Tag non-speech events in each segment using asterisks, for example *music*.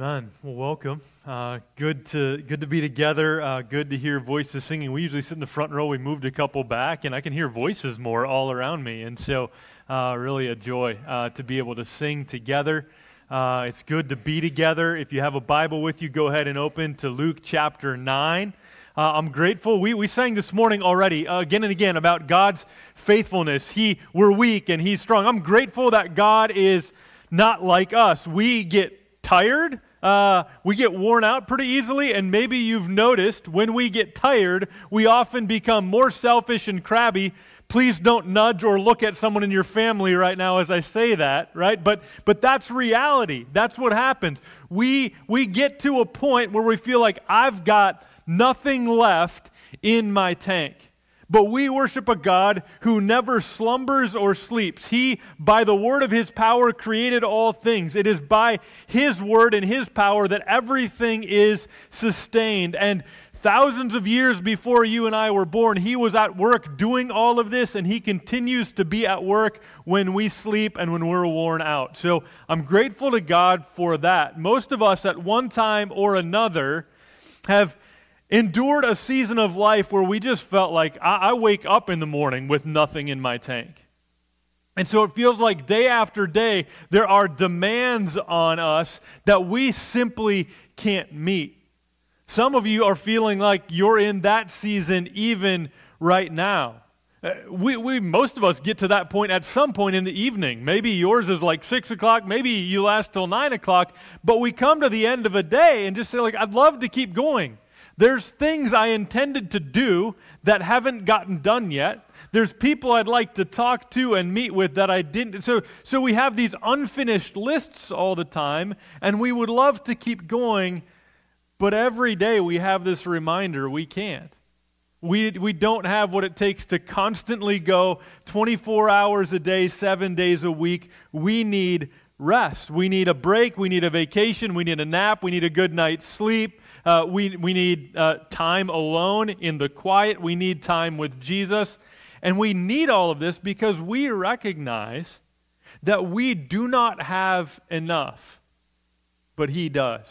Amen. Well, welcome. Uh, good to good to be together. Uh, good to hear voices singing. We usually sit in the front row. We moved a couple back, and I can hear voices more all around me. And so, uh, really a joy uh, to be able to sing together. Uh, it's good to be together. If you have a Bible with you, go ahead and open to Luke chapter nine. Uh, I'm grateful. We, we sang this morning already, again and again, about God's faithfulness. He we're weak and He's strong. I'm grateful that God is not like us. We get tired, uh, we get worn out pretty easily, and maybe you've noticed when we get tired, we often become more selfish and crabby. Please don't nudge or look at someone in your family right now as I say that, right? But, but that's reality. That's what happens. We, we get to a point where we feel like I've got nothing left in my tank. But we worship a God who never slumbers or sleeps. He, by the word of his power, created all things. It is by his word and his power that everything is sustained. And thousands of years before you and I were born, he was at work doing all of this, and he continues to be at work when we sleep and when we're worn out. So I'm grateful to God for that. Most of us, at one time or another, have endured a season of life where we just felt like I, I, wake up in the morning with nothing in my tank. And so it feels like day after day, there are demands on us that we simply can't meet. Some of you are feeling like you're in that season even right now. Uh, we, we, most of us get to that point at some point in the evening. Maybe yours is like six o'clock. Maybe you last till nine o'clock. But we come to the end of a day and just say, like, I'd love to keep going. There's things I intended to do that haven't gotten done yet. There's people I'd like to talk to and meet with that I didn't. So, so we have these unfinished lists all the time, and we would love to keep going, but every day we have this reminder we can't. We, we don't have what it takes to constantly go 24 hours a day, seven days a week. We need rest. We need a break. We need a vacation. We need a nap. We need a good night's sleep. Uh, we, we need uh, time alone in the quiet. We need time with Jesus. And we need all of this because we recognize that we do not have enough, but He does.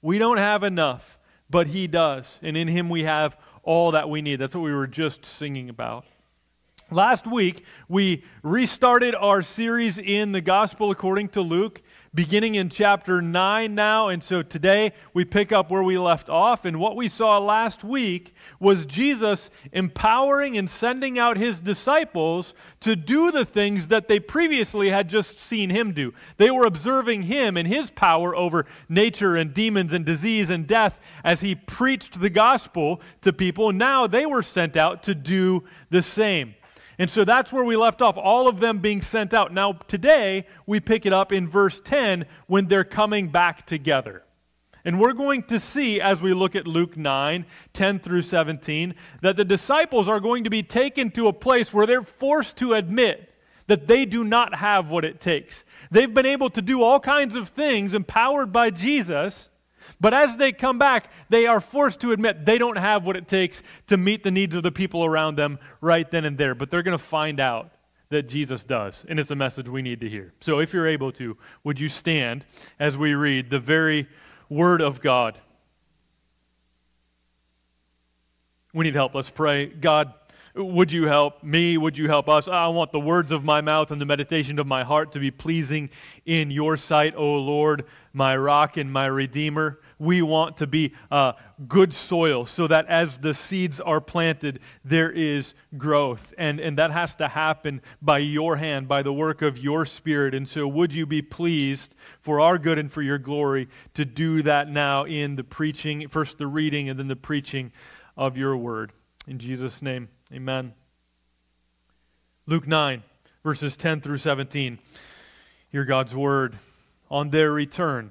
We don't have enough, but He does. And in Him we have all that we need. That's what we were just singing about. Last week, we restarted our series in the Gospel according to Luke beginning in chapter 9 now. And so today we pick up where we left off. And what we saw last week was Jesus empowering and sending out his disciples to do the things that they previously had just seen him do. They were observing him and his power over nature and demons and disease and death as he preached the gospel to people. Now they were sent out to do the same. And so that's where we left off, all of them being sent out. Now, today, we pick it up in verse 10 when they're coming back together. And we're going to see as we look at Luke 9, 10 through 17, that the disciples are going to be taken to a place where they're forced to admit that they do not have what it takes. They've been able to do all kinds of things empowered by Jesus, but as they come back, they are forced to admit they don't have what it takes to meet the needs of the people around them right then and there. But they're going to find out that Jesus does. And it's a message we need to hear. So if you're able to, would you stand as we read the very Word of God? We need help. Let's pray. God, would you help me? Would you help us? I want the words of my mouth and the meditation of my heart to be pleasing in your sight, O Lord, my rock and my redeemer we want to be uh, good soil so that as the seeds are planted, there is growth. And, and that has to happen by your hand, by the work of your spirit. And so, would you be pleased for our good and for your glory to do that now in the preaching, first the reading and then the preaching of your word? In Jesus' name, amen. Luke 9, verses 10 through 17. Hear God's word. On their return,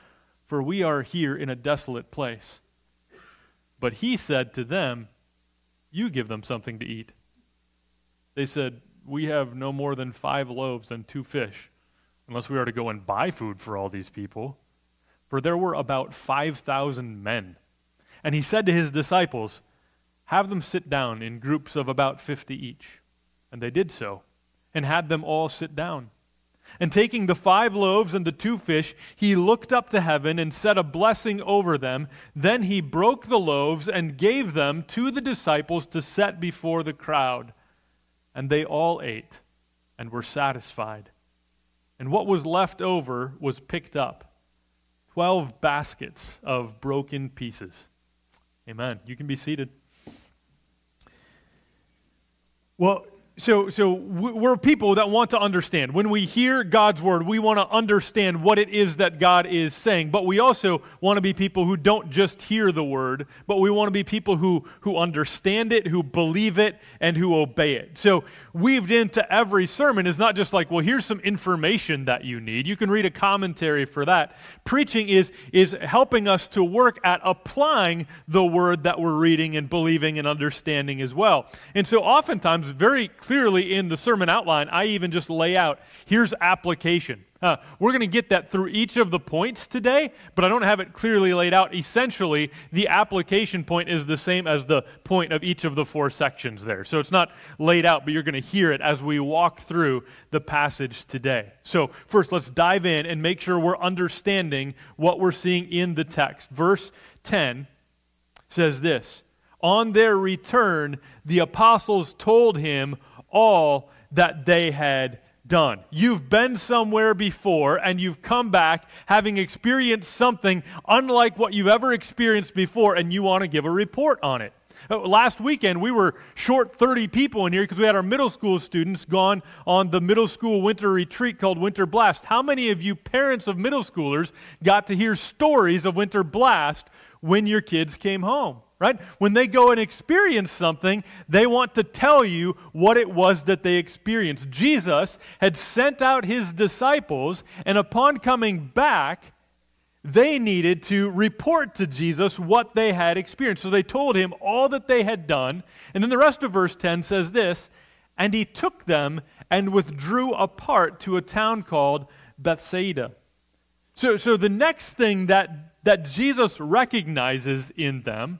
for we are here in a desolate place. But he said to them, You give them something to eat. They said, We have no more than five loaves and two fish, unless we are to go and buy food for all these people. For there were about 5,000 men. And he said to his disciples, Have them sit down in groups of about 50 each. And they did so, and had them all sit down. And taking the five loaves and the two fish, he looked up to heaven and said a blessing over them. Then he broke the loaves and gave them to the disciples to set before the crowd. And they all ate and were satisfied. And what was left over was picked up twelve baskets of broken pieces. Amen. You can be seated. Well, so, so we're people that want to understand. When we hear God's word, we want to understand what it is that God is saying. But we also want to be people who don't just hear the word, but we want to be people who, who understand it, who believe it, and who obey it. So, weaved into every sermon is not just like, well, here's some information that you need. You can read a commentary for that. Preaching is, is helping us to work at applying the word that we're reading and believing and understanding as well. And so, oftentimes, very clearly in the sermon outline, I even just lay out here's application. *laughs* Uh, we're going to get that through each of the points today, but I don't have it clearly laid out. Essentially, the application point is the same as the point of each of the four sections there. So it's not laid out, but you're going to hear it as we walk through the passage today. So, first, let's dive in and make sure we're understanding what we're seeing in the text. Verse 10 says this On their return, the apostles told him all that they had done. You've been somewhere before and you've come back having experienced something unlike what you've ever experienced before, and you want to give a report on it. Uh, last weekend, we were short 30 people in here because we had our middle school students gone on the middle school winter retreat called Winter Blast. How many of you, parents of middle schoolers, got to hear stories of Winter Blast when your kids came home? Right? When they go and experience something, they want to tell you what it was that they experienced. Jesus had sent out his disciples, and upon coming back, they needed to report to Jesus what they had experienced. So they told him all that they had done. And then the rest of verse 10 says this And he took them and withdrew apart to a town called Bethsaida. So, so the next thing that, that Jesus recognizes in them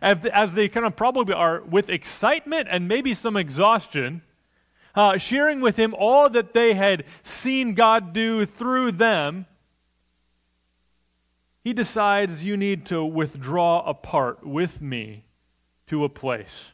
as, they kind of probably are with excitement and maybe some exhaustion, uh, sharing with him all that they had seen God do through them, he decides you need to withdraw apart with me to a place.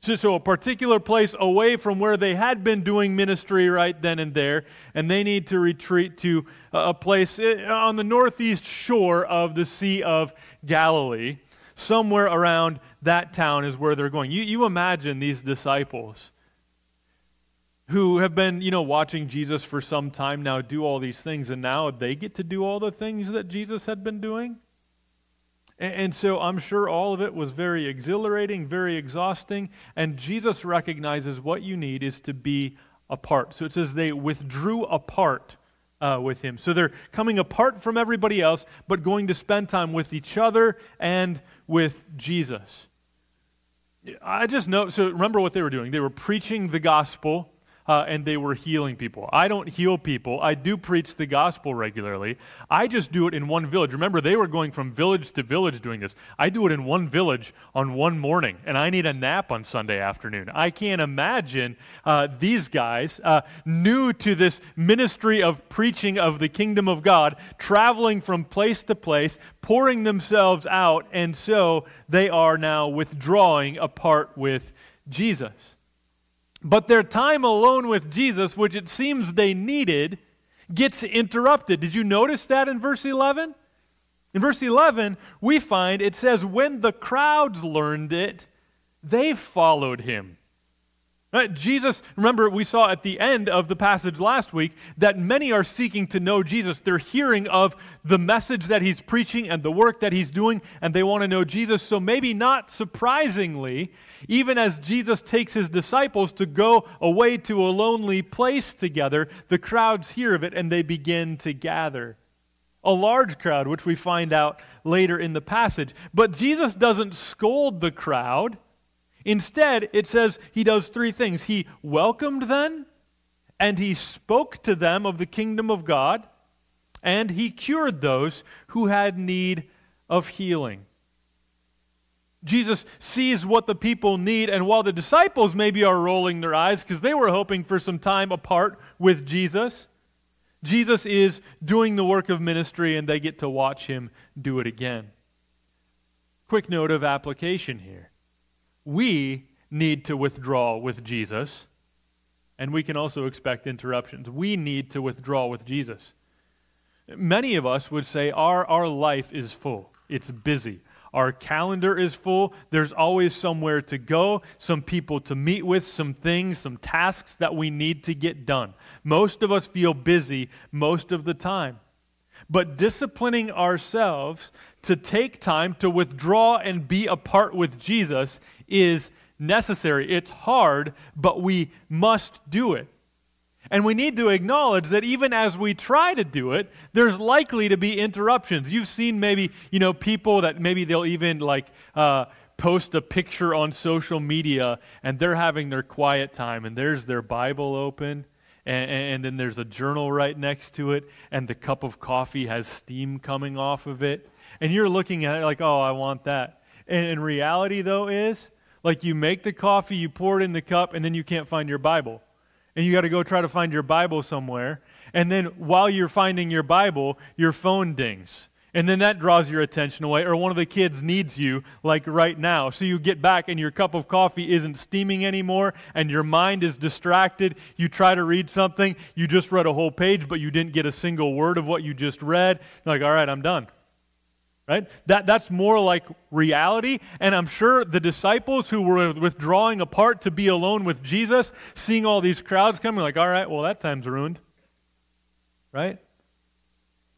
So, so, a particular place away from where they had been doing ministry right then and there, and they need to retreat to a place eh, on the northeast shore of the Sea of Galilee somewhere around that town is where they're going. You, you imagine these disciples who have been, you know, watching Jesus for some time now do all these things, and now they get to do all the things that Jesus had been doing. And, and so I'm sure all of it was very exhilarating, very exhausting, and Jesus recognizes what you need is to be apart. So it says they withdrew apart uh, with him. So they're coming apart from everybody else, but going to spend time with each other and with Jesus. I just know, so remember what they were doing. They were preaching the gospel uh, and they were healing people. I don't heal people. I do preach the gospel regularly. I just do it in one village. Remember, they were going from village to village doing this. I do it in one village on one morning, and I need a nap on Sunday afternoon. I can't imagine uh, these guys, uh, new to this ministry of preaching of the kingdom of God, traveling from place to place, pouring themselves out, and so they are now withdrawing apart with Jesus. But their time alone with Jesus, which it seems they needed, gets interrupted. Did you notice that in verse 11? In verse 11, we find it says, When the crowds learned it, they followed him. Right? Jesus, remember, we saw at the end of the passage last week that many are seeking to know Jesus. They're hearing of the message that he's preaching and the work that he's doing, and they want to know Jesus. So, maybe not surprisingly, even as Jesus takes his disciples to go away to a lonely place together, the crowds hear of it and they begin to gather. a large crowd, which we find out later in the passage. But Jesus doesn't scold the crowd. Instead, it says he does three things. He welcomed them, and he spoke to them of the kingdom of God, and he cured those who had need of healing. Jesus sees what the people need, and while the disciples maybe are rolling their eyes because they were hoping for some time apart with Jesus, Jesus is doing the work of ministry and they get to watch him do it again. Quick note of application here. We need to withdraw with Jesus, and we can also expect interruptions. We need to withdraw with Jesus. Many of us would say our, our life is full, it's busy. Our calendar is full. There's always somewhere to go, some people to meet with, some things, some tasks that we need to get done. Most of us feel busy most of the time. But disciplining ourselves to take time to withdraw and be apart with Jesus is necessary. It's hard, but we must do it. And we need to acknowledge that even as we try to do it, there's likely to be interruptions. You've seen maybe, you know, people that maybe they'll even like uh, post a picture on social media and they're having their quiet time and there's their Bible open and, and then there's a journal right next to it and the cup of coffee has steam coming off of it. And you're looking at it like, oh, I want that. And in reality, though, is like you make the coffee, you pour it in the cup, and then you can't find your Bible and you got to go try to find your Bible somewhere. And then while you're finding your Bible, your phone dings. And then that draws your attention away, or one of the kids needs you, like right now. So you get back and your cup of coffee isn't steaming anymore, and your mind is distracted. You try to read something, you just read a whole page, but you didn't get a single word of what you just read. You're like, all right, I'm done right? That, that's more like reality. And I'm sure the disciples who were withdrawing apart to be alone with Jesus, seeing all these crowds coming, like, all right, well, that time's ruined, right?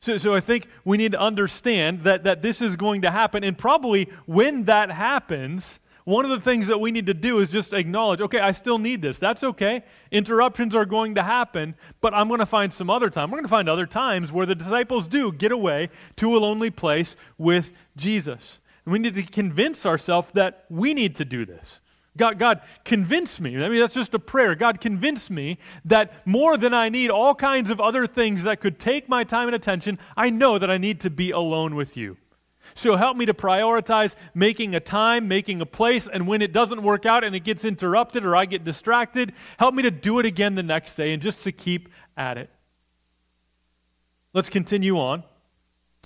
So, so I think we need to understand that, that this is going to happen. And probably when that happens, one of the things that we need to do is just acknowledge okay, I still need this. That's okay. Interruptions are going to happen, but I'm going to find some other time. We're going to find other times where the disciples do get away to a lonely place with Jesus. And we need to convince ourselves that we need to do this. God, God, convince me. I mean, that's just a prayer. God, convince me that more than I need all kinds of other things that could take my time and attention, I know that I need to be alone with you. So help me to prioritize making a time, making a place, and when it doesn't work out and it gets interrupted or I get distracted, help me to do it again the next day and just to keep at it. Let's continue on.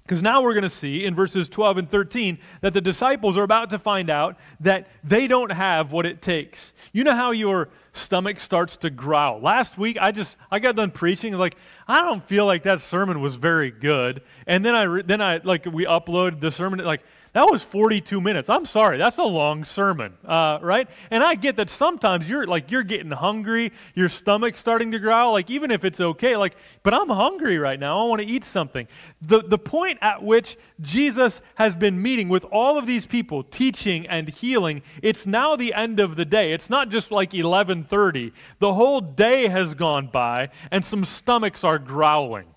Because now we're going to see in verses 12 and 13 that the disciples are about to find out that they don't have what it takes. You know how your stomach starts to growl. Last week, I just I got done preaching. Like I don't feel like that sermon was very good. And then I then I like we uploaded the sermon. Like that was 42 minutes. I'm sorry, that's a long sermon, uh, right? And I get that sometimes you're like you're getting hungry, your stomach's starting to growl. Like even if it's okay, like but I'm hungry right now. I want to eat something. The the point at which Jesus has been meeting with all of these people, teaching and healing, it's now the end of the day. It's not just like 11:30. The whole day has gone by, and some stomachs are growling.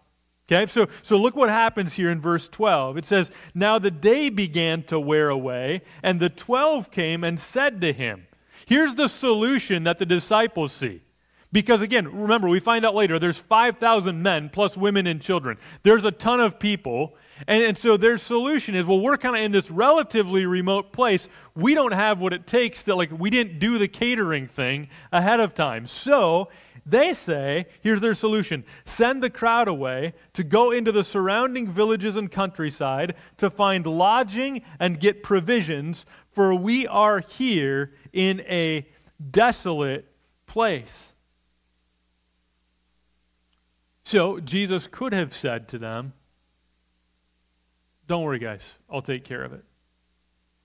Okay, so, so look what happens here in verse 12. It says, Now the day began to wear away, and the twelve came and said to him, Here's the solution that the disciples see. Because again, remember, we find out later there's 5,000 men plus women and children. There's a ton of people. And, and so their solution is well, we're kind of in this relatively remote place. We don't have what it takes to, like, we didn't do the catering thing ahead of time. So they say, here's their solution send the crowd away to go into the surrounding villages and countryside to find lodging and get provisions, for we are here in a desolate place. So Jesus could have said to them, Don't worry, guys, I'll take care of it.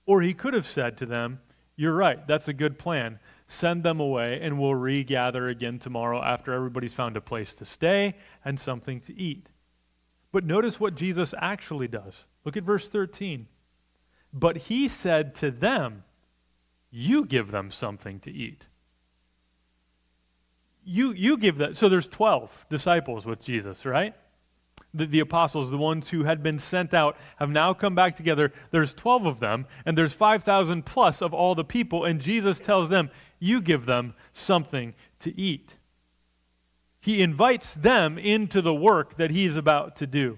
Or he could have said to them, You're right, that's a good plan send them away, and we'll regather again tomorrow after everybody's found a place to stay and something to eat. But notice what Jesus actually does. Look at verse 13. But he said to them, You give them something to eat. You, you give that. So there's 12 disciples with Jesus, right? The, the, apostles, the ones who had been sent out, have now come back together. There's 12 of them, and there's 5,000 plus of all the people, and Jesus tells them, You give them something to eat. He invites them into the work that he's about to do.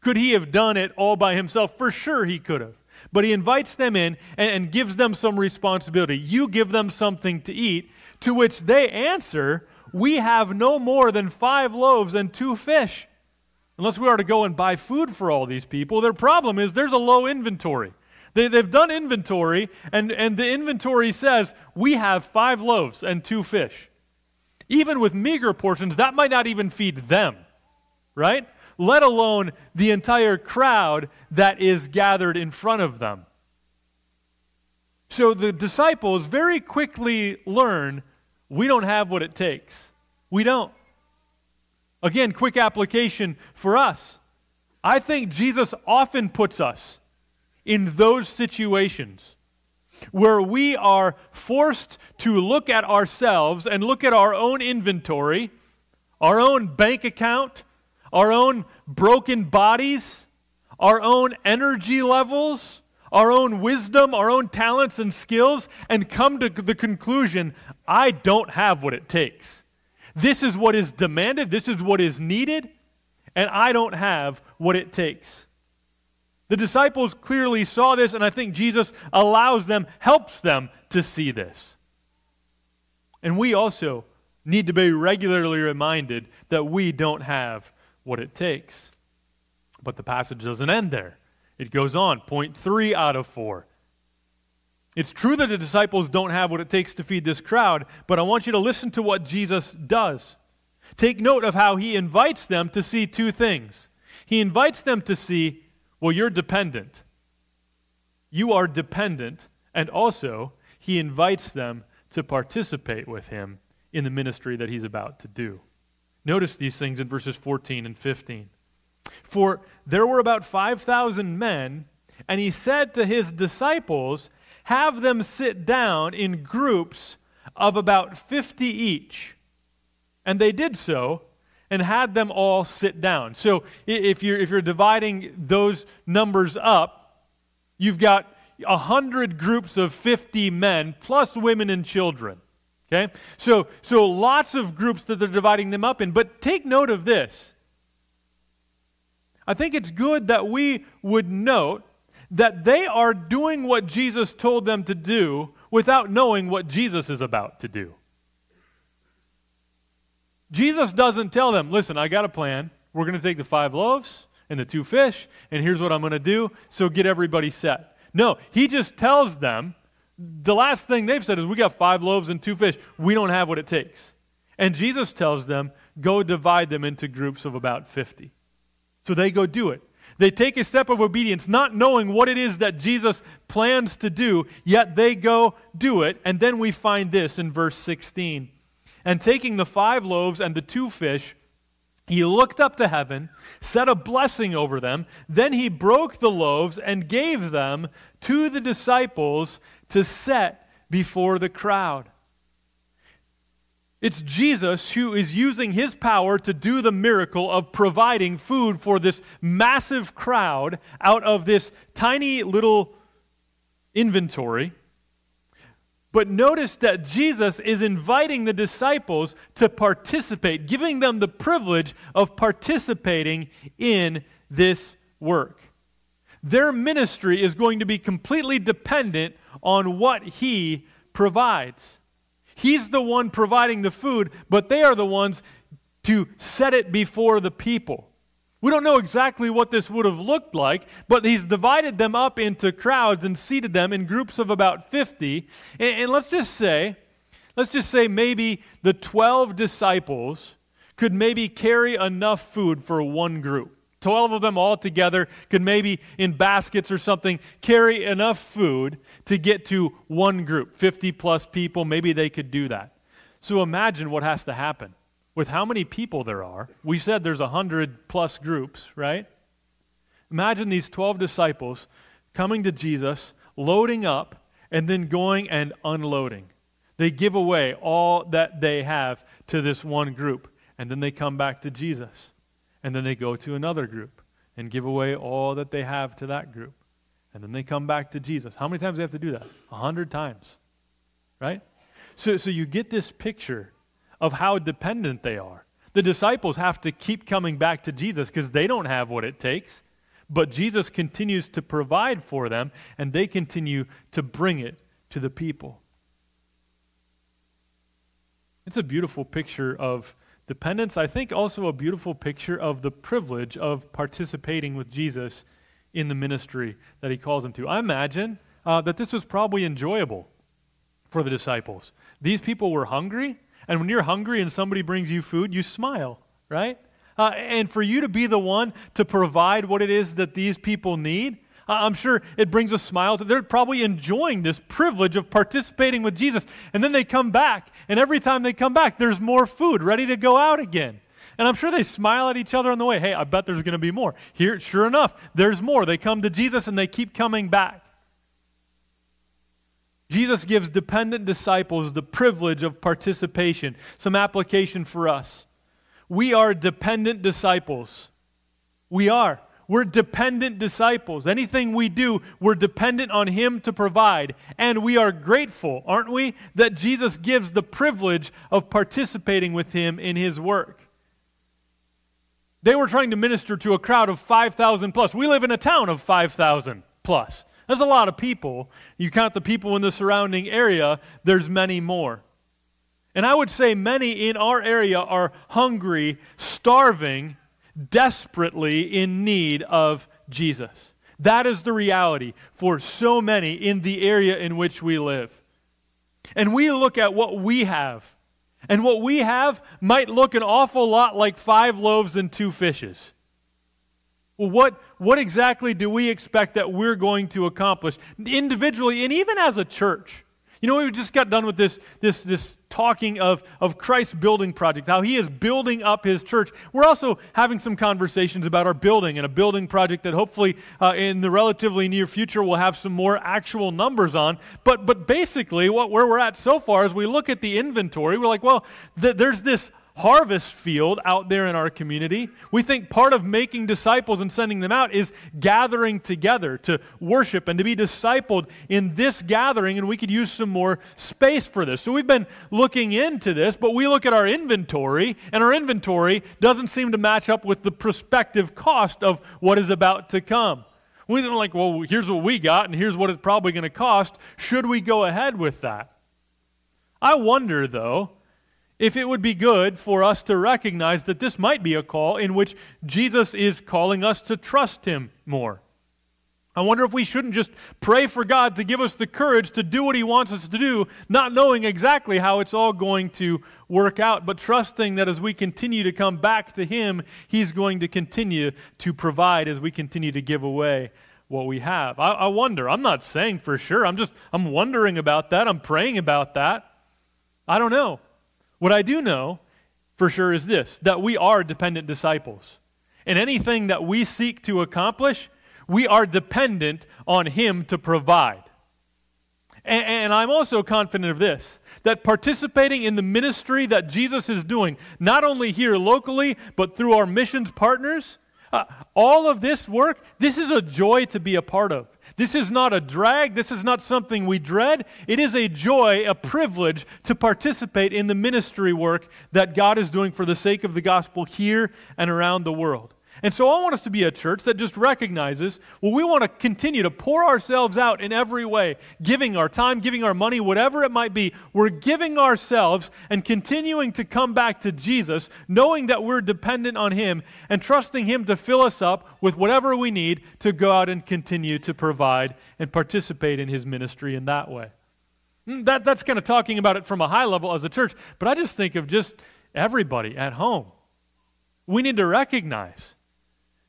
Could he have done it all by himself? For sure he could have. But he invites them in and, and gives them some responsibility. You give them something to eat, to which they answer, We have no more than five loaves and two fish. Unless we are to go and buy food for all these people, their problem is there's a low inventory. They, they've done inventory, and, and the inventory says, We have five loaves and two fish. Even with meager portions, that might not even feed them, right? Let alone the entire crowd that is gathered in front of them. So the disciples very quickly learn we don't have what it takes. We don't. Again, quick application for us. I think Jesus often puts us in those situations where we are forced to look at ourselves and look at our own inventory, our own bank account, our own broken bodies, our own energy levels, our own wisdom, our own talents and skills, and come to the conclusion I don't have what it takes. This is what is demanded, this is what is needed, and I don't have what it takes. The disciples clearly saw this, and I think Jesus allows them, helps them to see this. And we also need to be regularly reminded that we don't have what it takes. But the passage doesn't end there. It goes on. Point three out of four. It's true that the disciples don't have what it takes to feed this crowd, but I want you to listen to what Jesus does. Take note of how he invites them to see two things. He invites them to see, well, you're dependent. You are dependent, and also he invites them to participate with him in the ministry that he's about to do. Notice these things in verses 14 and 15. For there were about 5,000 men, and he said to his disciples, have them sit down in groups of about 50 each. And they did so and had them all sit down. So if you're, if you're dividing those numbers up, you've got 100 groups of 50 men plus women and children. Okay? So, so lots of groups that they're dividing them up in. But take note of this. I think it's good that we would note that they are doing what Jesus told them to do without knowing what Jesus is about to do. Jesus doesn't tell them, listen, I got a plan. We're going to take the five loaves and the two fish, and here's what I'm going to do, so get everybody set. No, he just tells them the last thing they've said is, We got five loaves and two fish. We don't have what it takes. And Jesus tells them, Go divide them into groups of about 50. So they go do it. They take a step of obedience, not knowing what it is that Jesus plans to do, yet they go do it. And then we find this in verse 16. And taking the five loaves and the two fish, he looked up to heaven, said a blessing over them. Then he broke the loaves and gave them to the disciples to set before the crowd. It's Jesus who is using his power to do the miracle of providing food for this massive crowd out of this tiny little inventory. But notice that Jesus is inviting the disciples to participate, giving them the privilege of participating in this work. Their ministry is going to be completely dependent on what he provides. He's the one providing the food, but they are the ones to set it before the people. We don't know exactly what this would have looked like, but he's divided them up into crowds and seated them in groups of about 50. And, and let's just say, let's just say maybe the 12 disciples could maybe carry enough food for one group. 12 of them all together could maybe in baskets or something carry enough food to get to one group, 50 plus people. Maybe they could do that. So imagine what has to happen with how many people there are. We said there's 100 plus groups, right? Imagine these 12 disciples coming to Jesus, loading up, and then going and unloading. They give away all that they have to this one group, and then they come back to Jesus. And then they go to another group and give away all that they have to that group. And then they come back to Jesus. How many times do they have to do that? A hundred times. Right? So, so you get this picture of how dependent they are. The disciples have to keep coming back to Jesus because they don't have what it takes. But Jesus continues to provide for them, and they continue to bring it to the people. It's a beautiful picture of dependence. I think also a beautiful picture of the privilege of participating with Jesus in the ministry that he calls them to. I imagine uh, that this was probably enjoyable for the disciples. These people were hungry, and when you're hungry and somebody brings you food, you smile, right? Uh, and for you to be the one to provide what it is that these people need, I'm sure it brings a smile to they're probably enjoying this privilege of participating with Jesus. And then they come back, and every time they come back, there's more food ready to go out again. And I'm sure they smile at each other on the way. Hey, I bet there's going to be more. Here, sure enough, there's more. They come to Jesus and they keep coming back. Jesus gives dependent disciples the privilege of participation. Some application for us. We are dependent disciples. We are. We're dependent disciples. Anything we do, we're dependent on Him to provide. And we are grateful, aren't we, that Jesus gives the privilege of participating with Him in His work. They were trying to minister to a crowd of 5,000 plus. We live in a town of 5,000 plus. That's a lot of people. You count the people in the surrounding area, there's many more. And I would say many in our area are hungry, starving, desperately in need of Jesus. That is the reality for so many in the area in which we live. And we look at what we have, and what we have might look an awful lot like five loaves and two fishes. Well, what, what exactly do we expect that we're going to accomplish individually and even as a church? You know, we just got done with this, this, this talking of, of Christ's building project, how he is building up his church. We're also having some conversations about our building and a building project that hopefully uh, in the relatively near future we'll have some more actual numbers on. But, but basically, what, where we're at so far is we look at the inventory, we're like, well, th- there's this harvest field out there in our community. We think part of making disciples and sending them out is gathering together to worship and to be discipled in this gathering, and we could use some more space for this. So we've been looking into this, but we look at our inventory, and our inventory doesn't seem to match up with the prospective cost of what is about to come. We are like, well, here's what we got, and here's what it's probably going to cost. Should we go ahead with that? I wonder, though, if it would be good for us to recognize that this might be a call in which Jesus is calling us to trust Him more. I wonder if we shouldn't just pray for God to give us the courage to do what He wants us to do, not knowing exactly how it's all going to work out, but trusting that as we continue to come back to Him, He's going to continue to provide as we continue to give away what we have. I, I wonder. I'm not saying for sure. I'm just, I'm wondering about that. I'm praying about that. I don't know. What I do know for sure is this that we are dependent disciples. And anything that we seek to accomplish, we are dependent on Him to provide. And, and, I'm also confident of this that participating in the ministry that Jesus is doing, not only here locally, but through our missions partners, uh, all of this work, this is a joy to be a part of. This is not a drag. This is not something we dread. It is a joy, a privilege to participate in the ministry work that God is doing for the sake of the gospel here and around the world. And so I want us to be a church that just recognizes, well, we want to continue to pour ourselves out in every way, giving our time, giving our money, whatever it might be. We're giving ourselves and continuing to come back to Jesus, knowing that we're dependent on Him and trusting Him to fill us up with whatever we need to go out and continue to provide and participate in His ministry in that way. Hmm, that, that's kind of talking about it from a high level as a church, but I just think of just everybody at home. We need to recognize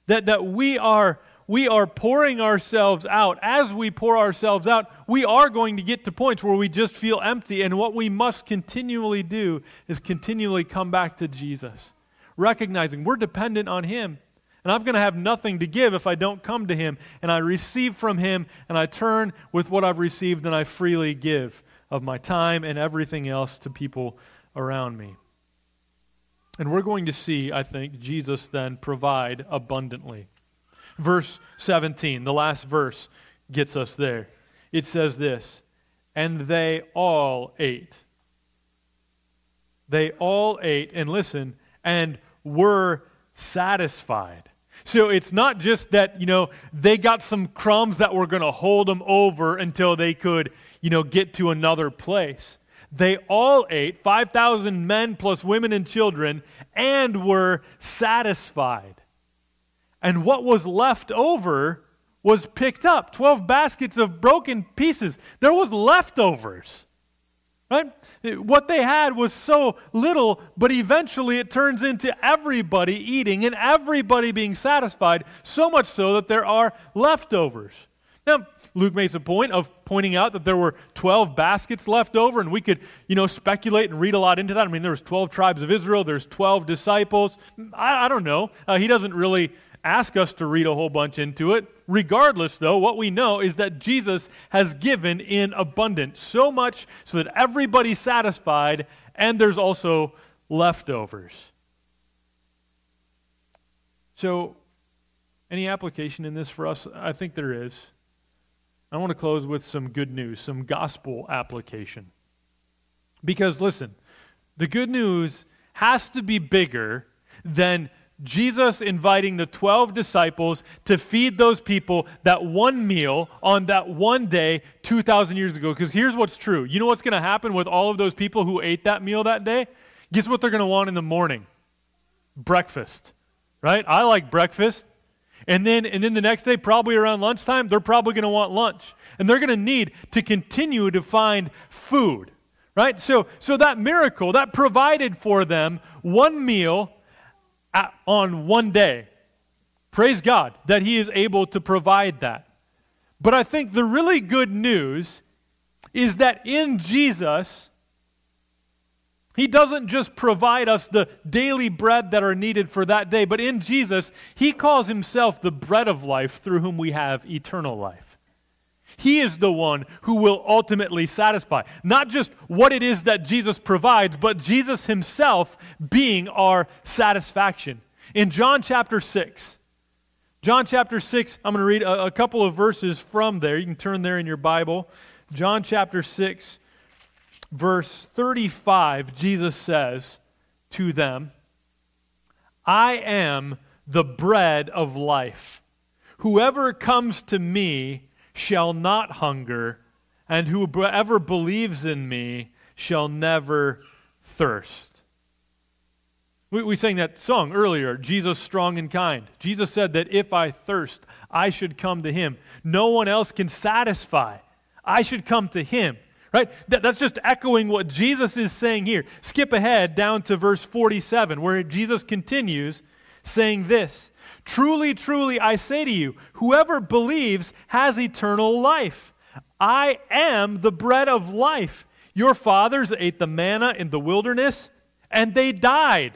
that, that we are we are pouring ourselves out. As we pour ourselves out, we are going to get to points where we just feel empty. And what we must continually do is continually come back to Jesus, recognizing we're dependent on Him. And I'm going to have nothing to give if I don't come to Him. And I receive from Him, and I turn with what I've received, and I freely give of my time and everything else to people around me. And we're going to see, I think, Jesus then provide abundantly. Verse 17, the last verse, gets us there. It says this And they all ate. They all ate, and listen, and were satisfied. So it's not just that, you know, they got some crumbs that were going to hold them over until they could, you know, get to another place. They all ate, 5,000 men plus women and children, and were satisfied. And what was left over was picked up 12 baskets of broken pieces. There was leftovers. Right? What they had was so little, but eventually it turns into everybody eating and everybody being satisfied, so much so that there are leftovers. Now, Luke makes a point of pointing out that there were 12 baskets left over, and we could, you know, speculate and read a lot into that. I mean, there was 12 tribes of Israel, there's 12 disciples. I, I don't know. Uh, he doesn't really ask us to read a whole bunch into it. Regardless, though, what we know is that Jesus has given in abundance, so much so that everybody's satisfied, and there's also leftovers. So, any application in this for us? I think there is. I want to close with some good news, some gospel application. Because, listen, the good news has to be bigger than Jesus inviting the 12 disciples to feed those people that one meal on that one day 2,000 years ago. Because here's what's true. You know what's going to happen with all of those people who ate that meal that day? Guess what they're going to want in the morning? Breakfast, right? I like breakfast. And then, and then the next day, probably around lunchtime, they're probably going to want lunch. And they're going to need to continue to find food, right? So, so that miracle, that provided for them one meal at, on one day. Praise God that He is able to provide that. But I think the really good news is that in Jesus, He doesn't just provide us the daily bread that are needed for that day, but in Jesus, He calls Himself the bread of life through whom we have eternal life. He is the one who will ultimately satisfy. Not just what it is that Jesus provides, but Jesus himself being our satisfaction. In John chapter 6, John chapter 6, I'm going to read a, a couple of verses from there. You can turn there in your Bible. John chapter 6, verse 35, Jesus says to them, I am the bread of life. Whoever comes to me, shall not hunger, and whoever believes in me shall never thirst. We, we sang that song earlier, Jesus strong and kind. Jesus said that if I thirst, I should come to him. No one else can satisfy. I should come to him. Right? That, that's just echoing what Jesus is saying here. Skip ahead down to verse 47, where Jesus continues saying this Truly, truly, I say to you, whoever believes has eternal life. I am the bread of life. Your fathers ate the manna in the wilderness, and they died.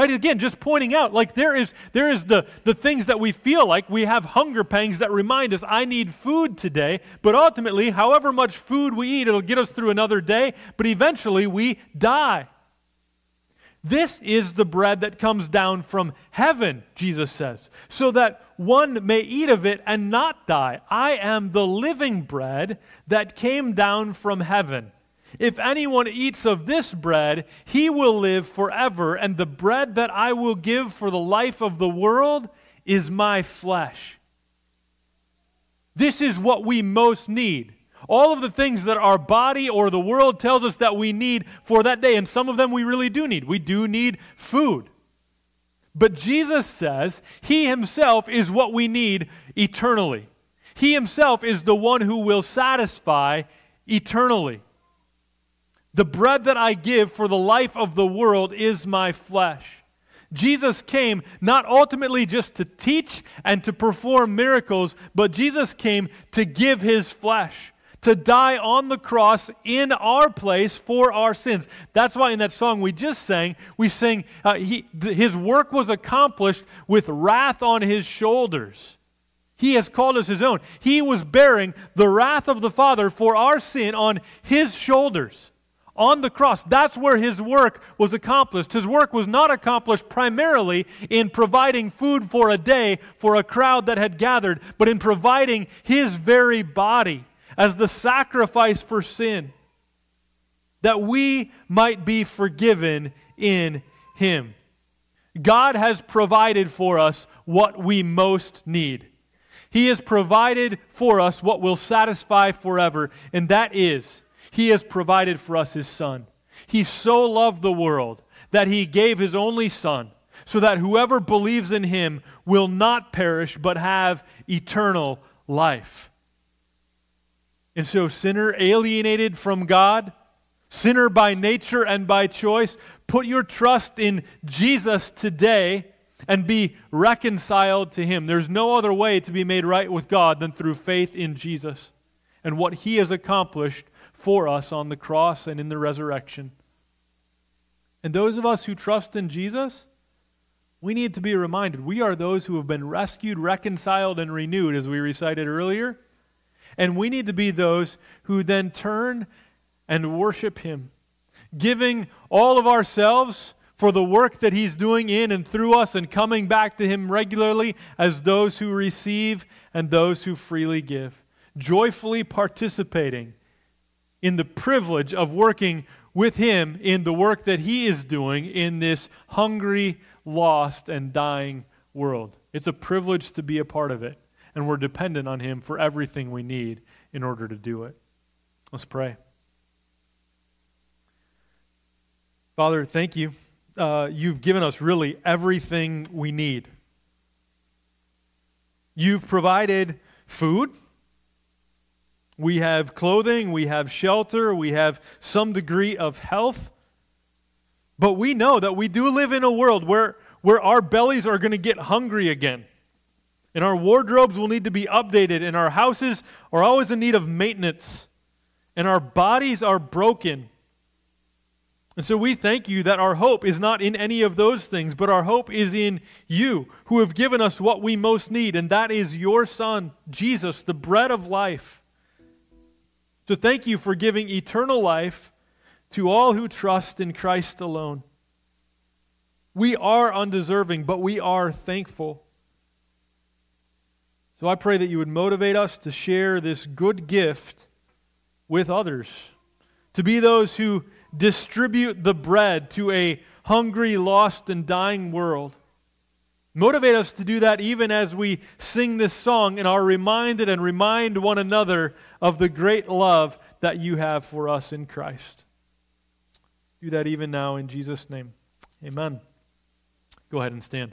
Right? Again, just pointing out, like there is there is the, the things that we feel like we have hunger pangs that remind us, I need food today. But ultimately, however much food we eat, it'll get us through another day, but eventually we die. This is the bread that comes down from heaven, Jesus says, so that one may eat of it and not die. I am the living bread that came down from heaven. If anyone eats of this bread, he will live forever, and the bread that I will give for the life of the world is my flesh. This is what we most need all of the things that our body or the world tells us that we need for that day. And some of them we really do need. We do need food. But Jesus says He Himself is what we need eternally. He Himself is the one who will satisfy eternally. The bread that I give for the life of the world is my flesh. Jesus came not ultimately just to teach and to perform miracles, but Jesus came to give his flesh to die on the cross in our place for our sins. That's why in that song we just sang, we sing, uh, he, th- His work was accomplished with wrath on His shoulders. He has called us His own. He was bearing the wrath of the Father for our sin on His shoulders. On the cross. That's where his work was accomplished. His work was not accomplished primarily in providing food for a day for a crowd that had gathered, but in providing his very body as the sacrifice for sin, that we might be forgiven in him. God has provided for us what we most need. He has provided for us what will satisfy forever, and that is, He has provided for us His Son. He so loved the world that He gave His only Son, so that whoever believes in Him will not perish but have eternal life. And so, sinner alienated from God, sinner by nature and by choice, put your trust in Jesus today and be reconciled to Him. There's no other way to be made right with God than through faith in Jesus and what He has accomplished for us on the cross and in the resurrection. And those of us who trust in Jesus, we need to be reminded we are those who have been rescued, reconciled, and renewed, as we recited earlier. And we need to be those who then turn and worship Him, giving all of ourselves for the work that He's doing in and through us and coming back to Him regularly as those who receive and those who freely give. Joyfully participating in the privilege of working with Him in the work that He is doing in this hungry, lost, and dying world. It's a privilege to be a part of it, and we're dependent on Him for everything we need in order to do it. Let's pray. Father, thank you uh, you've given us really everything we need. You've provided food. We have clothing, we have shelter, we have some degree of health. But we know that we do live in a world where, where our bellies are going to get hungry again. And our wardrobes will need to be updated, and our houses are always in need of maintenance. And our bodies are broken. And so we thank you that our hope is not in any of those things, but our hope is in you, who have given us what we most need, and that is your Son, Jesus, the bread of life. So thank you for giving eternal life to all who trust in Christ alone. We are undeserving, but we are thankful. So I pray that you would motivate us to share this good gift with others, to be those who distribute the bread to a hungry, lost, and dying world. Motivate us to do that even as we sing this song and are reminded and remind one another of the great love that you have for us in Christ. Do that even now in Jesus' name. Amen. Go ahead and stand.